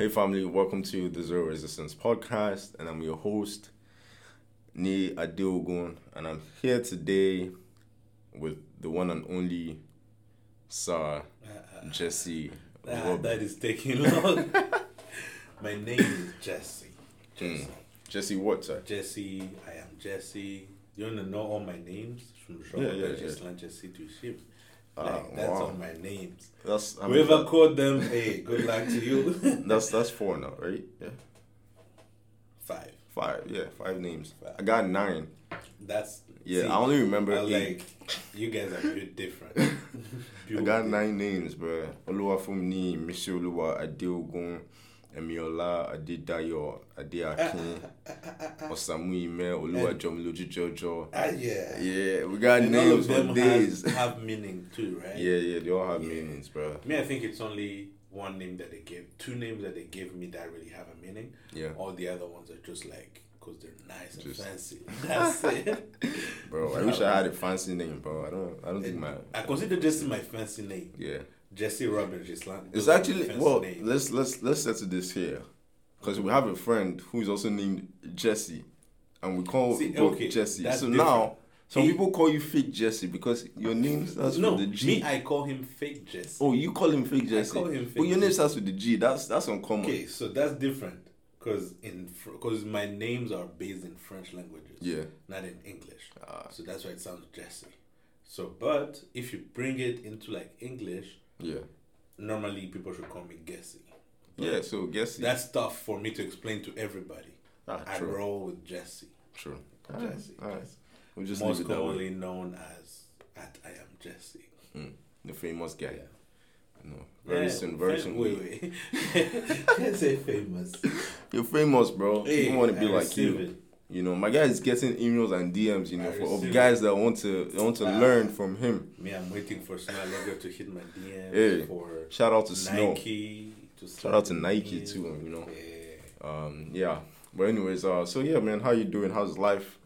Hey, family, welcome to the Zero Resistance Podcast, and I'm your host, Ni Adeogun, and I'm here today with the one and only Sir Jesse. Ah, that is taking long. My name is Jesse. Jesse. Jesse, what, sir? Jesse, I am Jesse. You want to know all my names? From Jean Yeah, yeah, Jesse yeah. Jesse to Ship. Ah, Like, that's wow. all my names. That's I mean, Whoever called them, hey, good luck to you. that's that's four now, right? Yeah, Five. five. Yeah, five names. Five. I got nine. That's. Yeah, see, I only remember I eight. like, you guys are a bit different. I got nine names, bro. Oluwafumi, Michelle Oluwa, Adeogun, Emiola, Adedayo, Adeakin, Osamu Ime, Oluwa Jomiloju Jojo. Ah, yeah. Yeah, we got And all names of for them has, have meaning too, right? Yeah, yeah, they all have meanings, bro. Me, I think it's only one name that they gave, two names that they gave me that really have a meaning. Yeah. All the other ones are just like, because they're nice and Just- fancy. That's it. Bro, I wish I had a fancy name, bro. I don't, I don't think my, I consider Jesse my fancy name. yeah. Jesse Robin Gislan. It's actually well. names. Let's let's let's settle this here, because we have a friend who's also named Jesse, and we call See, both okay, Jesse. So different. now some He- people call you fake Jesse because your name starts no, with the G. me, I call him fake Jesse. oh, you call him fake Jesse. call him but fake your name starts with the G. That's that's uncommon. Okay, so that's different. Because in because my names are based in French languages, Yeah. not in English. Ah. so that's why it sounds Jesse. So, but if you bring it into like English, Yeah. normally people should call me Gessie. Yeah. So Jesse. That's tough for me to explain to everybody. ah, I true. roll with Jesse. True. Jesse. alright. We'll just Most leave it that way. commonly known as at I am Jesse. Mm, the famous guy. Yeah. No. Very Yeah, soon. Very soon. Wait, wait. Can't say famous. You're famous, bro. Hey, People want to be I like you. it. You know, my guy is getting emails and DMs, you know, for, of guys that want to want to Ah. learn from him. Me, I'm waiting for Snow Logo to hit my DM Hey, for Shout out to Snow. Nike. To Shout out to Nike too, you know. Yeah. Um, yeah. But anyways, uh, so yeah, man, how you doing? How's life?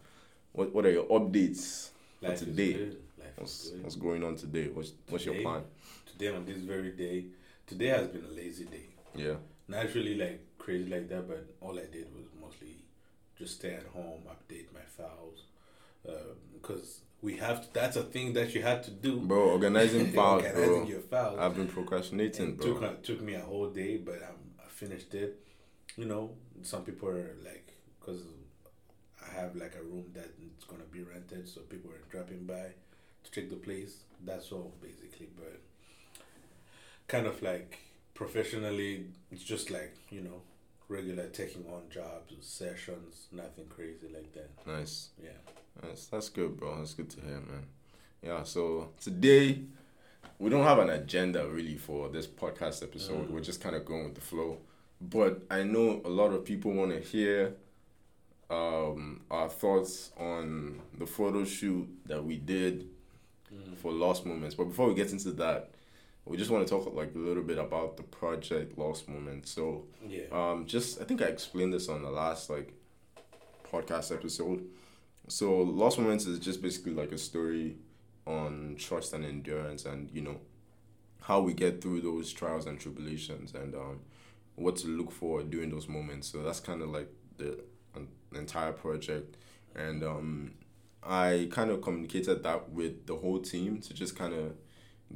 What What are your updates for Life is today? good. Life is What's good. What's going on today? What's What's your plan? Today on this very day, today has been a lazy day. Yeah. Naturally, like crazy like that, but all I did was mostly just stay at home, update my files, because we have to. That's a thing that you had to do. Bro, organizing files, Organizing bro. your files. I've been procrastinating, bro. took took me a whole day, but um, I finished it. You know, some people are like, because I have like a room that it's gonna be rented, so people are dropping by to check the place. That's all basically, but kind of like professionally, it's just like you know regular taking on jobs, sessions, nothing crazy like that. Nice. Yeah. That's that's good, bro. That's good to hear, man. Yeah. So today, we don't have an agenda really for this podcast episode. We're just kind of going with the flow. But I know a lot of people want to hear um, our thoughts on the photo shoot that we did for Lost Moments. But before we get into that, we just want to talk like a little bit about the project Lost Moments. So Yeah. um, just I think I explained this on the last like podcast episode. So Lost Moments is just basically like a story on trust and endurance, and you know how we get through those trials and tribulations, and um, what to look for during those moments. So that's kind of like the entire project, and um, I kind of communicated that with the whole team to just kind of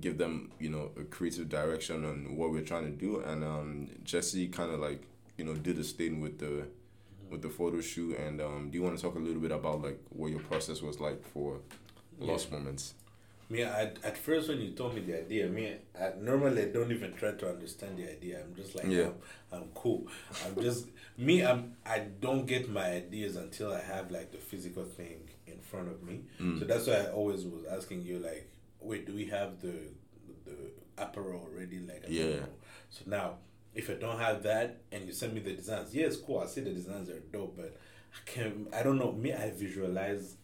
give them you know a creative direction on what we're trying to do and um jesse kind of like you know did a thing with the with the photo shoot and um do you want to talk a little bit about like what your process was like for lost moments Me, I, at first when you told me the idea, me, I, normally I don't even try to understand the idea. I'm just like, Yeah. I'm, I'm cool. I'm just me. I'm. I don't get my ideas until I have like the physical thing in front of me. Mm. So that's why I always was asking you like, wait, do we have the the apparel already? Like, I Yeah. So now, if I don't have that and you send me the designs, yes, cool. I see the designs are dope, but I can. I don't know. Me, I visualize.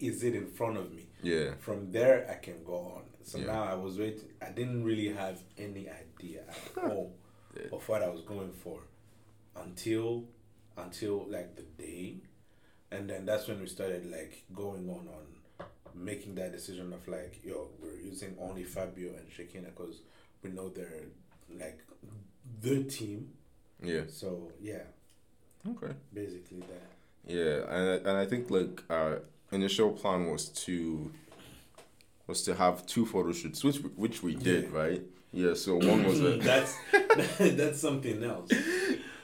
Is it in front of me? yeah from there I can go on. So Yeah. now I was waiting. I didn't really have any idea at all Yeah. of what I was going for until until like the day, and then that's when we started like going on on making that decision of like yo we're using only Fabio and Shekina because we know they're like the team Yeah. So yeah, Okay. basically that. Yeah, and I- and I think like our initial plan was to was to have two photo shoots, which which we did, Yeah. right? Yeah. So one was a that's that's something else.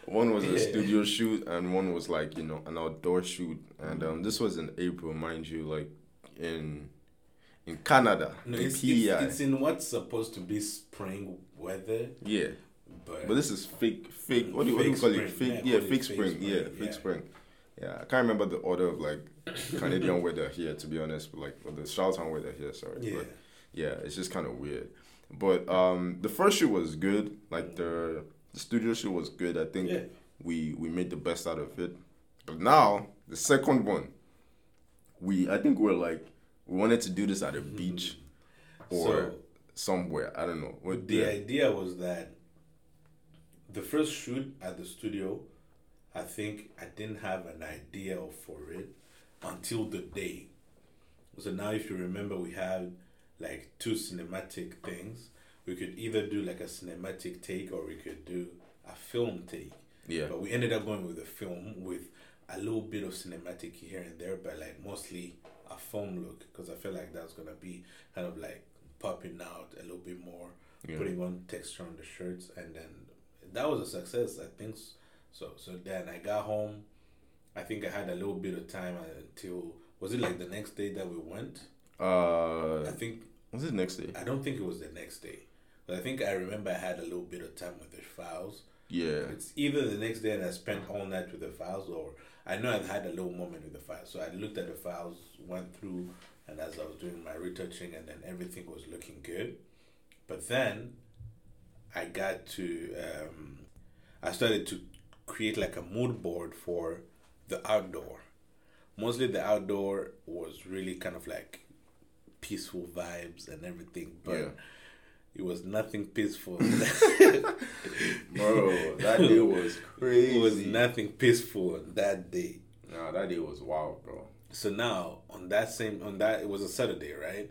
one was a studio shoot, and one was like you know an outdoor shoot, and um, this was in April, mind you, like in in Canada, No, in it's, it's, it's in what's supposed to be spring weather, yeah, but, but this is fake, fake. What do you, what do you call it? Fake, Yeah, yeah, fake fake spring. spring, Yeah, fake spring. Yeah, I can't remember the order of like Canadian weather here, to be honest. But like or the Charlottetown weather here, sorry. yeah, But yeah, it's just kind of weird. But um, the first shoot was good. Like the the studio shoot was good. I think yeah. we we made the best out of it. But now the second one, we I think we're like we wanted to do this at a mm-hmm. beach or So somewhere. I don't know. What the idea was that the first shoot at the studio, I think I didn't have an idea for it until the day. So now, if you remember, we had like two cinematic things. We could either do like a cinematic take or we could do a film take. yeah. But we ended up going with a film with a little bit of cinematic here and there, but like mostly a film look because I feel like that's gonna be kind of like popping out a little bit more, Yeah. putting on texture on the shirts, and then that was a success. I think so. So then I got home. I think I had a little bit of time until was it like the next day that we went? Uh, I think was it next day? I don't think it was the next day, but I think I remember I had a little bit of time with the files. Yeah. It's either the next day and I spent all night with the files, or I know I've had a little moment with the files. So I looked at the files, went through, and as I was doing my retouching, and then everything was looking good. But then I got to, um, I started to create like a mood board for the outdoor. Mostly the outdoor was really kind of like peaceful vibes and everything, but Yeah. It was nothing peaceful. Bro, that day was crazy. It was nothing peaceful on that day. Nah, that day was wild, bro. So now on that same on that it was a Saturday, right?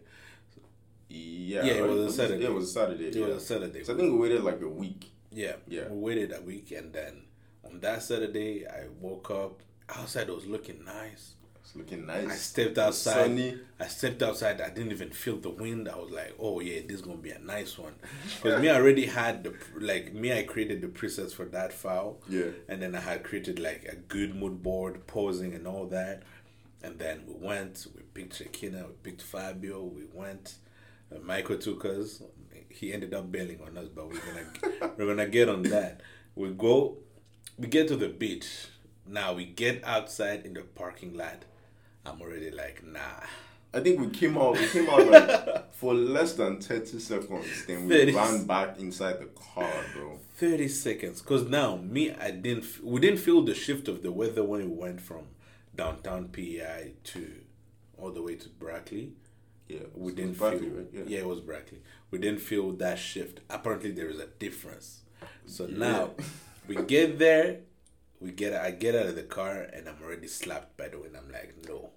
Yeah. Yeah, it right? was a Saturday. It was a Saturday. It yeah. was a Saturday. So I think we waited like a week. yeah, Yeah. We waited a week and then on that Saturday I woke up. Outside It was looking nice. It's looking nice. I stepped outside. Sunny. I stepped outside. I didn't even feel the wind. I was like, "Oh yeah, this is gonna be a nice one." Because me, I already had the like me. I created the presets for that file. Yeah. And then I had created like a good mood board, posing and all that. And then we went. We picked Shekina. We picked Fabio. We went. Uh, Michael took us. He ended up bailing on us, but we're gonna we're gonna get on that. We go. We get to the beach. Now we get outside in the parking lot. I'm already like, nah. I think we came out. We came out like for less than thirty seconds. Then we 30 ran back inside the car, bro. 30 seconds because now me i didn't we didn't feel the shift of the weather when we went from downtown pei to all the way to brackley Yeah, we didn't feel right? yeah. Yeah. it was brackley we didn't feel that shift apparently there is a difference so now we get there we get i get out of the car and i'm already slapped by the wind i'm like no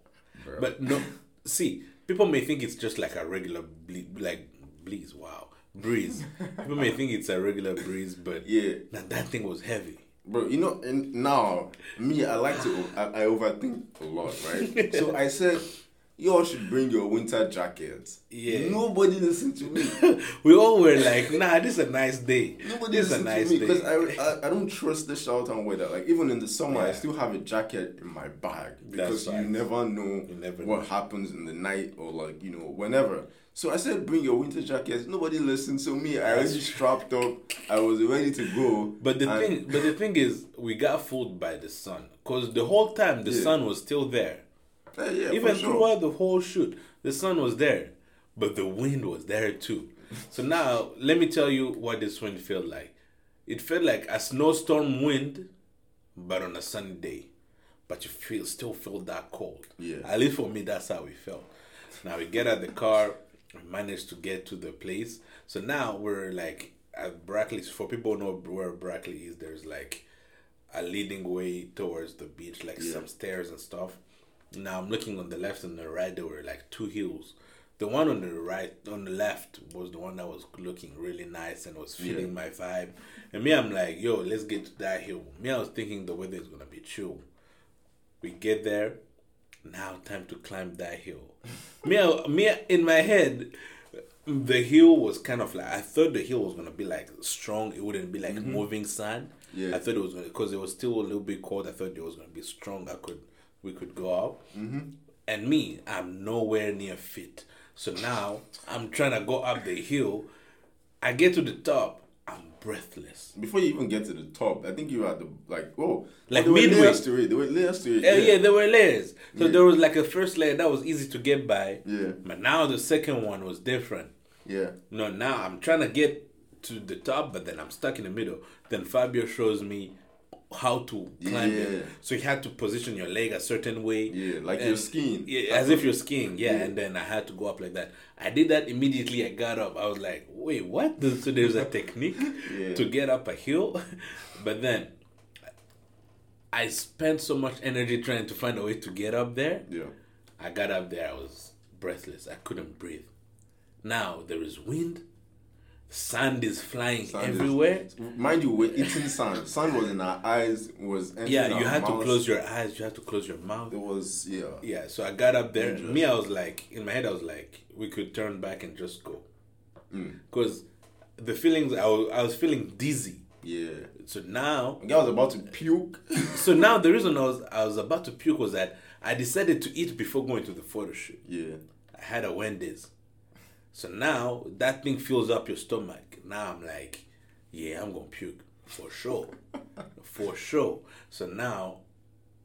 Bro. but no see people may think it's just like a regular ble- like breeze wow breeze people may think it's a regular breeze but Yeah, now that thing was heavy. bro. You know, and now me, I like to. I, I overthink a lot, right? so I said, y'all should bring your winter jackets. Yeah. Nobody listened to me. We all were like, nah, this is a nice day. Nobody this is a nice to me day. because I, I I don't trust the Charlottetown weather. Like even in the summer, I still have a jacket in my bag because you never know You never what know. happens in the night or like you know whenever. So I said, bring your winter jackets. Nobody listened. to me, I already strapped up. I was ready to go. but the and- thing, but the thing is, we got fooled by the sun because the whole time the Yeah. sun was still there. Yeah, yeah, Even sure. throughout the whole shoot, the sun was there, but the wind was there too. So now, let me tell you what this wind felt like. It felt like a snowstorm wind, but on a sunny day. But you feel still feel that cold. Yeah. At least for me, that's how we felt. Now we get out the car, we managed to get to the place. So now we're like at Brackley. For people who know where Brackley is, there's like a leading way towards the beach, like Yeah. some stairs and stuff. Now I'm looking on the left and the right. There were like two hills. the one on the right, on the left, was the one that was looking really nice and was feeling my vibe. And me, I'm like, yo, let's get to that hill. Me, I was thinking the weather is gonna be chill. We get there, now time to climb that hill. me, I- me, in my head, the hill was kind of like I thought the hill was gonna be like strong. It wouldn't be like mm-hmm. moving sand. Yeah. I thought it was because it was still a little bit cold. I thought it was gonna be strong. I could we could go up. Mm-hmm. And me, I'm nowhere near fit. So now I'm trying to go up the hill. I get to the top. I'm breathless. Before you even get to the top, I think you were at the like oh Like there were midway. layers to it. There were layers to it. Yeah, yeah, there were layers. So there was like a first layer that was easy to get by. Yeah. But now the second one was different. yeah. No, now I'm trying to get to the top, but then I'm stuck in the middle. Then Fabio shows me how to climb Yeah. it. So you had to position your leg a certain way. Yeah, like And- you're skiing. Yeah, as if you're skiing. Yeah, Yeah. and then I had to go up like that. I did that immediately. I got up. I was like, wait, what? So there's a technique Yeah. to get up a hill, but then. I spent so much energy trying to find a way to get up there. Yeah. I got up there, I was breathless. I couldn't breathe. Now there is wind, sand is flying Sand is- everywhere. Mind you, we're eating sand. Sand was in our eyes. Was yeah, you had to close your eyes, you had to close your mouth. It was yeah. Yeah, so I got up there. Dangerous. Me, I was like, in my head, I was like, we could turn back and just go. Mm. Because the feelings, I was, I was feeling dizzy. Yeah. So now, guy was about to puke. so now the reason I was, I was about to puke was that I decided to eat before going to the photo shoot. yeah. I had a Wendy's. So now that thing fills up your stomach. Now I'm like, yeah, I'm gonna puke for sure, for sure. So now,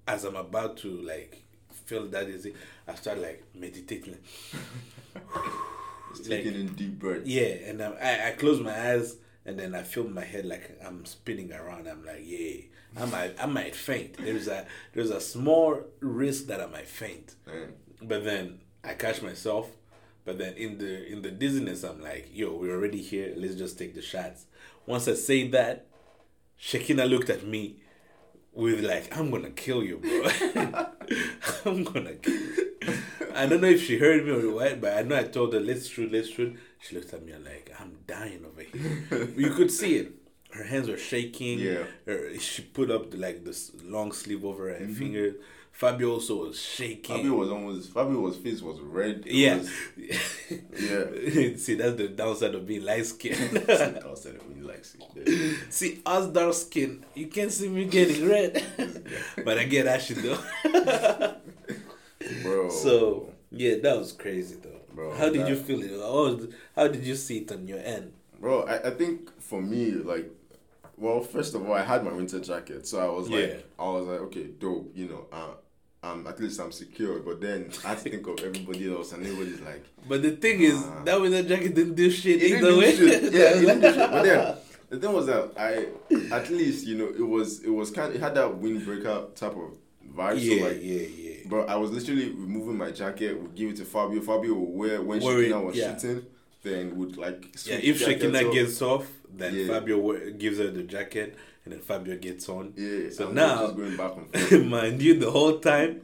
as I'm about to like feel that easy, I start like meditating. Like- taking in deep breaths. Yeah, and I I close my eyes and then I feel my head like I'm spinning around. I'm like, yeah, I might I might faint. There's a there's a small risk that I might faint. Man. But then I catch myself. But then in the in the dizziness, I'm like, yo, we're already here. Let's just take the shots. Once I say that, Shakina looked at me with like, I'm gonna kill you, bro. I'm gonna kill you. I don't know if she heard me or what, but I know I told her, let's shoot, let's shoot. She looked at me like, I'm dying over here. you could see it. Her hands were shaking. Yeah. Her, she put up like this long sleeve over her mm-hmm. finger. Fabio also was shaking. Fabio was almost. Fabio's face was red. It Yeah. was- yeah. See, that's the downside of being light skinned. outside of me, like, see, see, us dark skin, you can't see me getting red. but I get ashy though. bro. So, yeah, that was crazy though. Bro, how did that- you feel it? How, how did you see it on your end? Bro, I, I think for me, like, well, first of all, I had my winter jacket, so I was like, Yeah. I was like, okay, dope, you know, uh, um, at least I'm secure. But then I think of everybody else, and everybody's like, But the thing is, Ah. that winter jacket didn't do shit It didn't either do way. shit. Yeah, it didn't do shit. But then the thing was that I, at least you know, it was it was kind. Of, it had that windbreaker type of vibe. yeah, so like, yeah, yeah. But I was literally removing my jacket, would give it to Fabio. Fabio would wear when Shakina was yeah. shooting, then would like Yeah, if Shakina gets off, then Yeah. Fabio gives her the jacket, and then Fabio gets on. yeah, So and now, going back and forth. mind you, the whole time,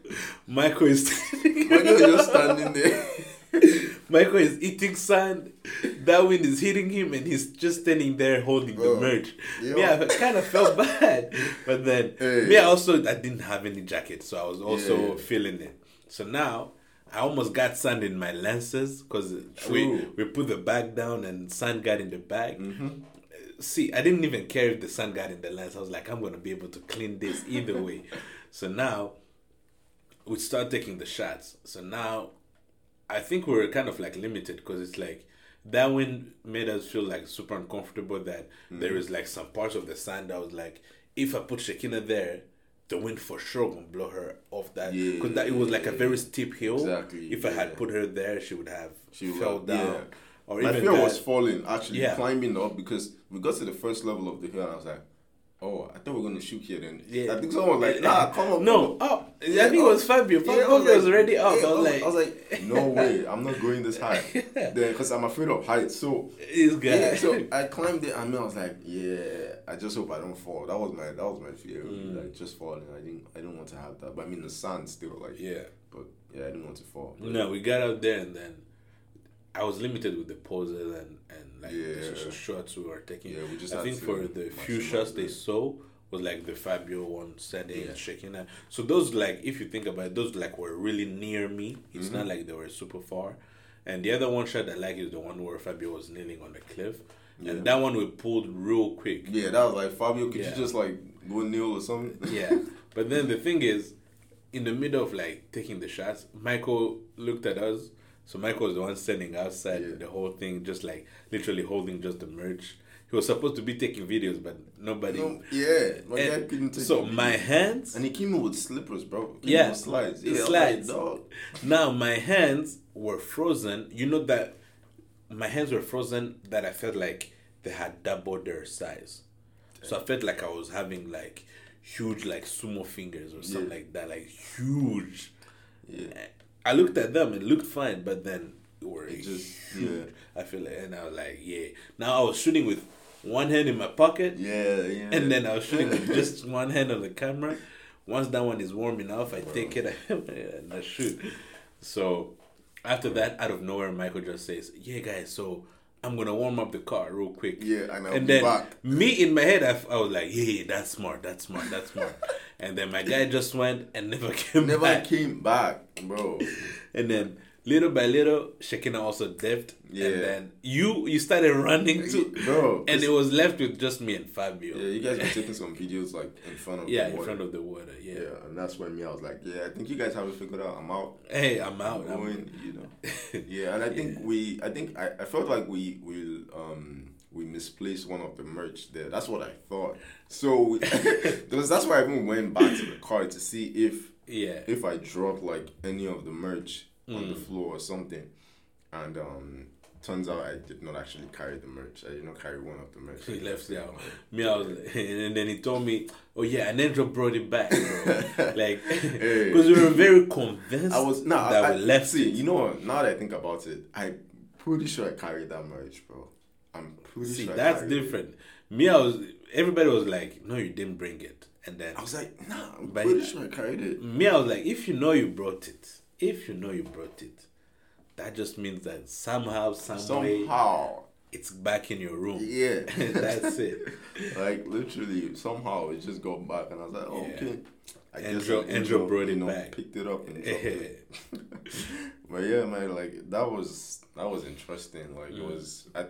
Michael is standing. Michael was just standing there. Michael is eating sand. That wind is hitting him, and he's just standing there holding Bro, the oh. merch. yeah. I kind of felt bad, but then Hey. me, I also I didn't have any jacket, so I was also Yeah. feeling it. So now. I almost got sand in my lenses because we, we put the bag down and sand got in the bag. Mm-hmm. See, I didn't even care if the sand got in the lens. I was like, I'm gonna be able to clean this either way. so now we start taking the shots. So now I think we were kind of like limited because it's like that wind made us feel like super uncomfortable that there is like some parts of the sand that was like if I put Shakina there, the wind for sure gonna blow her off that because that it was like a very steep hill. Exactly, If I had put her there, she would have She fell down. yeah. Or My even fear that, was falling, actually Yeah. climbing up because we got to the first level of the hill and I was like, oh, I thought we were gonna shoot here. Then Yeah. I think someone was like, nah, come on, No, come up. Yeah, I think it was Fabio. Fabio I was, like- already up. yeah, I was like, I was like, no way, I'm not going this high. Then, because I'm afraid of heights. So, this guy. yeah, so I climbed it and I was like, yeah, I just hope I don't fall. That was my that was my fear, really, like just falling. I didn't I didn't want to have that. But I mean, the sand still like, yeah. but yeah, I didn't want to fall. But, No, we got out there and then I was limited with the poses and and like the Yeah. sh- shots we were taking. Yeah, we just I think for the few shots they saw was like the Fabio one setting Yeah. and shaking that. So those like if you think about it, those like were really near me. It's Mm-hmm. not like they were super far. And the other one shot I like is the one where Fabio was kneeling on the cliff. Yeah. And that one we pulled real quick. Yeah, that was like Fabio. Could Yeah. you just like go kneel or something? Yeah. But then the thing is, in the middle of like taking the shots, Michael looked at us. So Michael was the one standing outside Yeah. the whole thing, just like literally holding just the merch. He was supposed to be taking videos, but nobody. No, yeah, my And guy couldn't take so my hands. and he came in with slippers, bro. Came Yeah, slides. Yeah, slides. Like, dog. Now my hands were frozen. You know that my hands were frozen that I felt like they had doubled their size. So I felt like I was having like huge like sumo fingers or something Yeah. like that, like huge. Yeah. Eh, I looked at them, it looked fine, but then it were It just- yeah. I feel like, and I was like, yeah. Now I was shooting with one hand in my pocket, Yeah, yeah. and then I was shooting with just one hand on the camera. Once that one is warm enough, I take it and I shoot. So after that, out of nowhere, Michael just says, "Yeah, guys, so I'm gonna warm up the car real quick." Yeah, and and be then back. me in my head, I, f- I was like, "Yeah, that's smart, that's smart, that's smart." and then my guy just went and never came back Never back. came back, bro. And then little by little, Shekina also dipped. Yeah. And then you you started running too. Bro, And it was left with just me and Fabio. Yeah, you guys were taking some videos like in front of Yeah, the in front of the water. Yeah. Yeah, and that's when me I was like, yeah, I think you guys have it figured out. I'm out. Hey, I'm out. I'm I'm- going, you know. Yeah, and I think Yeah. we, I think I, I felt like we we um we misplaced one of the merch there. That's what I thought. So that's why I even went back to the car to see if yeah. if I dropped like any of the merch on Mm. the floor or something, and um. Turns out I did not actually carry the merch. I did not carry one of the merch. He left it out. Me, I was, like- and then he told me, "Oh yeah," and then Joe brought it back, like because we were very convinced I was nah, that I, we left See, it. you know what? Now that I think about it, I'm pretty sure I carried that merch, bro. I'm pretty See, sure. I that's carried it. different. Me, I was. Everybody was like, "No, you didn't bring it," and then I was like, nah, I'm But- pretty sure I carried it. me, I was like, "If you know you brought it, if you know you brought it, that just means that somehow, some way, it's back in your room." yeah, That's it. like literally, somehow it just got back, and I was like, oh, Yeah. okay. I Andrew- like, Andrew brought you it know, back. Picked it up and but yeah, man, like that was that was interesting. Like it Mm. was, I,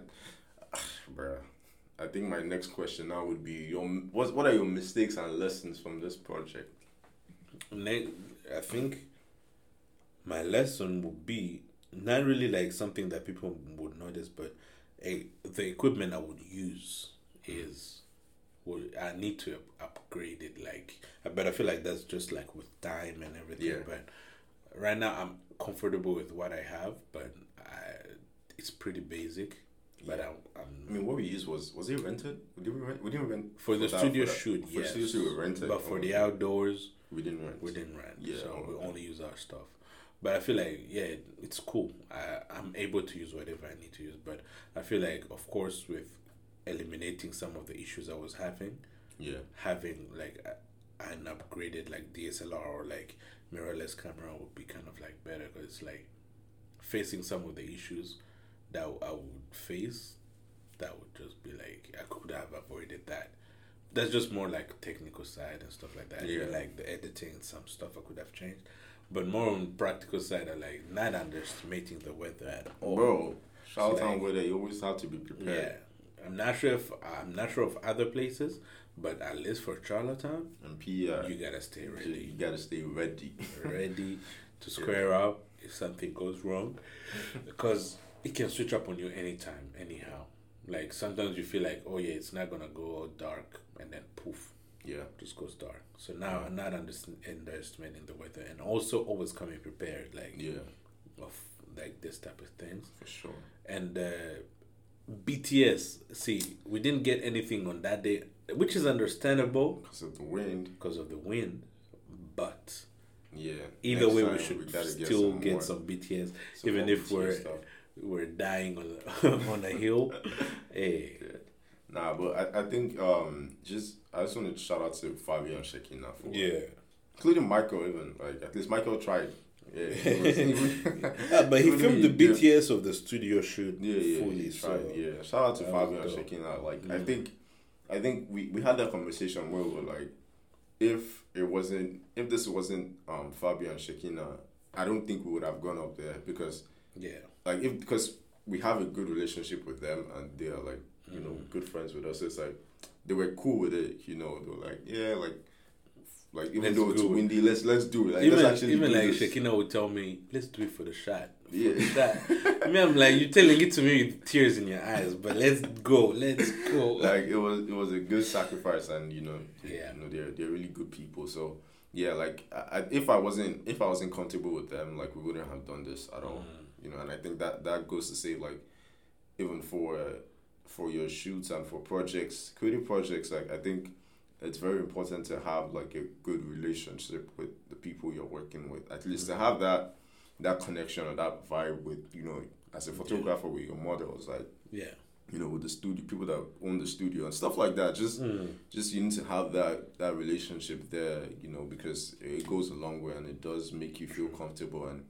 bruh. I think my next question now would be your what what are your mistakes and lessons from this project? Ne- I think my lesson would be not really like something that people would notice, but a, the equipment I would use is would I need to upgrade it. Like, but I feel like that's just like with time and everything. Yeah. But right now I'm comfortable with what I have, but I, it's pretty basic. But I'm, I I'm mean, what we used was was it rented? We didn't rent. We didn't rent for the that- studio that- shoot, For yes. studio shoot, we rented. But for the outdoors, we didn't rent. we didn't rent. Yeah, so we only use our stuff. But I feel like yeah, it's cool. I I'm able to use whatever I need to use. But I feel like of course with eliminating some of the issues I was having, Yeah, having like a, an upgraded like DSLR or like mirrorless camera would be kind of like better because it's like facing some of the issues that I would face. That would just be like I could have avoided that. That's just more like technical side and stuff like that. Yeah. like the editing, some stuff I could have changed. But more on practical side, I like not underestimating the weather at all. bro. Charlottetown like- weather, you always have to be prepared. Yeah, I'm not sure if I'm not sure of other places, but at least for Charlottetown, And P, uh, you gotta stay ready. you, gotta stay ready. ready to square up if something goes wrong, because it can switch up on you anytime, anyhow. Like sometimes you feel like, oh yeah, it's not gonna go all dark, and then poof, yeah, just goes dark. So now I'm not under- underestimating the weather, and also always coming prepared, like yeah, of like this type of things. for sure. and uh, BTS. See, we didn't get anything on that day, which is understandable Because of the wind. because of the wind. But Yeah. either way, we should gotta still get more- some BTS, some even if BTS we're stuff. we're dying on the, on a hill. Hey, Nah, but I, I think um just I just want to shout out to Fabio and Shekina for yeah, including Michael even like at least Michael tried Yeah, even- Yeah, but he filmed the he BTS of the studio shoot Yeah, yeah, fully. so yeah. Shout out to that Fabio was and dope. Shekina. Like, I Mm. think, I think we, we had that conversation where we were like, if it wasn't, if this wasn't um Fabio and Shekina, I don't think we would have gone up there because, yeah, like, if because we have a good relationship with them and they are like, you know, good friends with us. It's like they were cool with it. You know, they were like, yeah, like. Like even Let's though it's windy, let's let's do it. Like, even let's actually even like this. Shekina would tell me, "Let's do it for the shot." For Yeah. the shot. Me, I'm like, you're telling it to me with tears in your eyes, but let's go, let's go. like it was it was a good sacrifice and you know Yeah. you know they're they're really good people so yeah like I, I- if I wasn't if I wasn't comfortable with them like we wouldn't have done this at all Mm. you know and I think that that goes to say like even for uh, for your shoots and for projects creative projects like I think it's very important to have like a good relationship with the people you're working with at least to have that that connection or that vibe with you know as a photographer with your models like yeah. you know, with the studio, people that own the studio and stuff like that. Just, Mm. just you need to have that that relationship there, you know, because it goes a long way and it does make you feel comfortable and,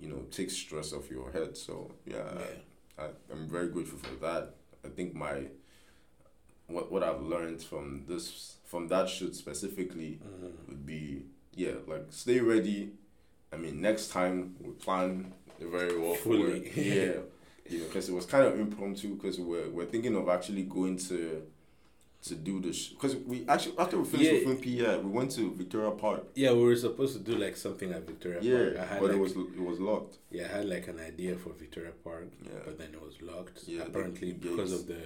you know, takes stress off your head. So yeah, Yeah. I, I'm very grateful for that. I think my what what I've learned from this from that shoot specifically Mm. would be yeah, like stay ready. I mean, next time we plan very well for Fully. it. Yeah, you know, because it was kind of impromptu. Because we're we're thinking of actually going to to do the because we actually after we finished Yeah. with P, Yeah, we went to Victoria Park. Yeah, we were supposed to do like something at Victoria Yeah, Park. Had but like, it was it was locked. yeah, I had like an idea for Victoria Park, Yeah. but then it was locked. Yeah, apparently because of the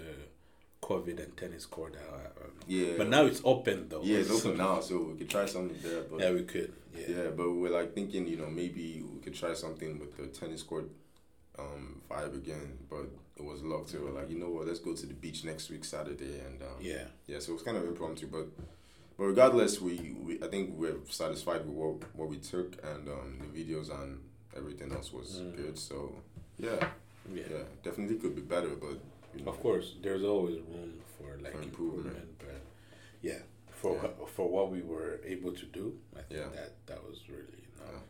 COVID and tennis court. Uh, um, Yeah, But now it's open though. yeah, it's open now, so we could try something there. But Yeah, we could. Yeah. Yeah, but we're like thinking, you know, maybe we could try something with the tennis court um, vibe again, but it was locked. We we're like, you know what, let's go to the beach next week, Saturday, and um, Yeah. yeah, so it was kind of impromptu, but but regardless, we, we I think we're satisfied with what what we took, and um, the videos and everything else was Mm. good. So yeah, yeah. yeah, definitely could be better, but you know, Of course, there's always room for like For improvement. improvement. but yeah, for Yeah. for what we were able to do, I think Yeah. that that was really you know.